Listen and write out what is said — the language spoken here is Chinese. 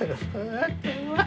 Yeah.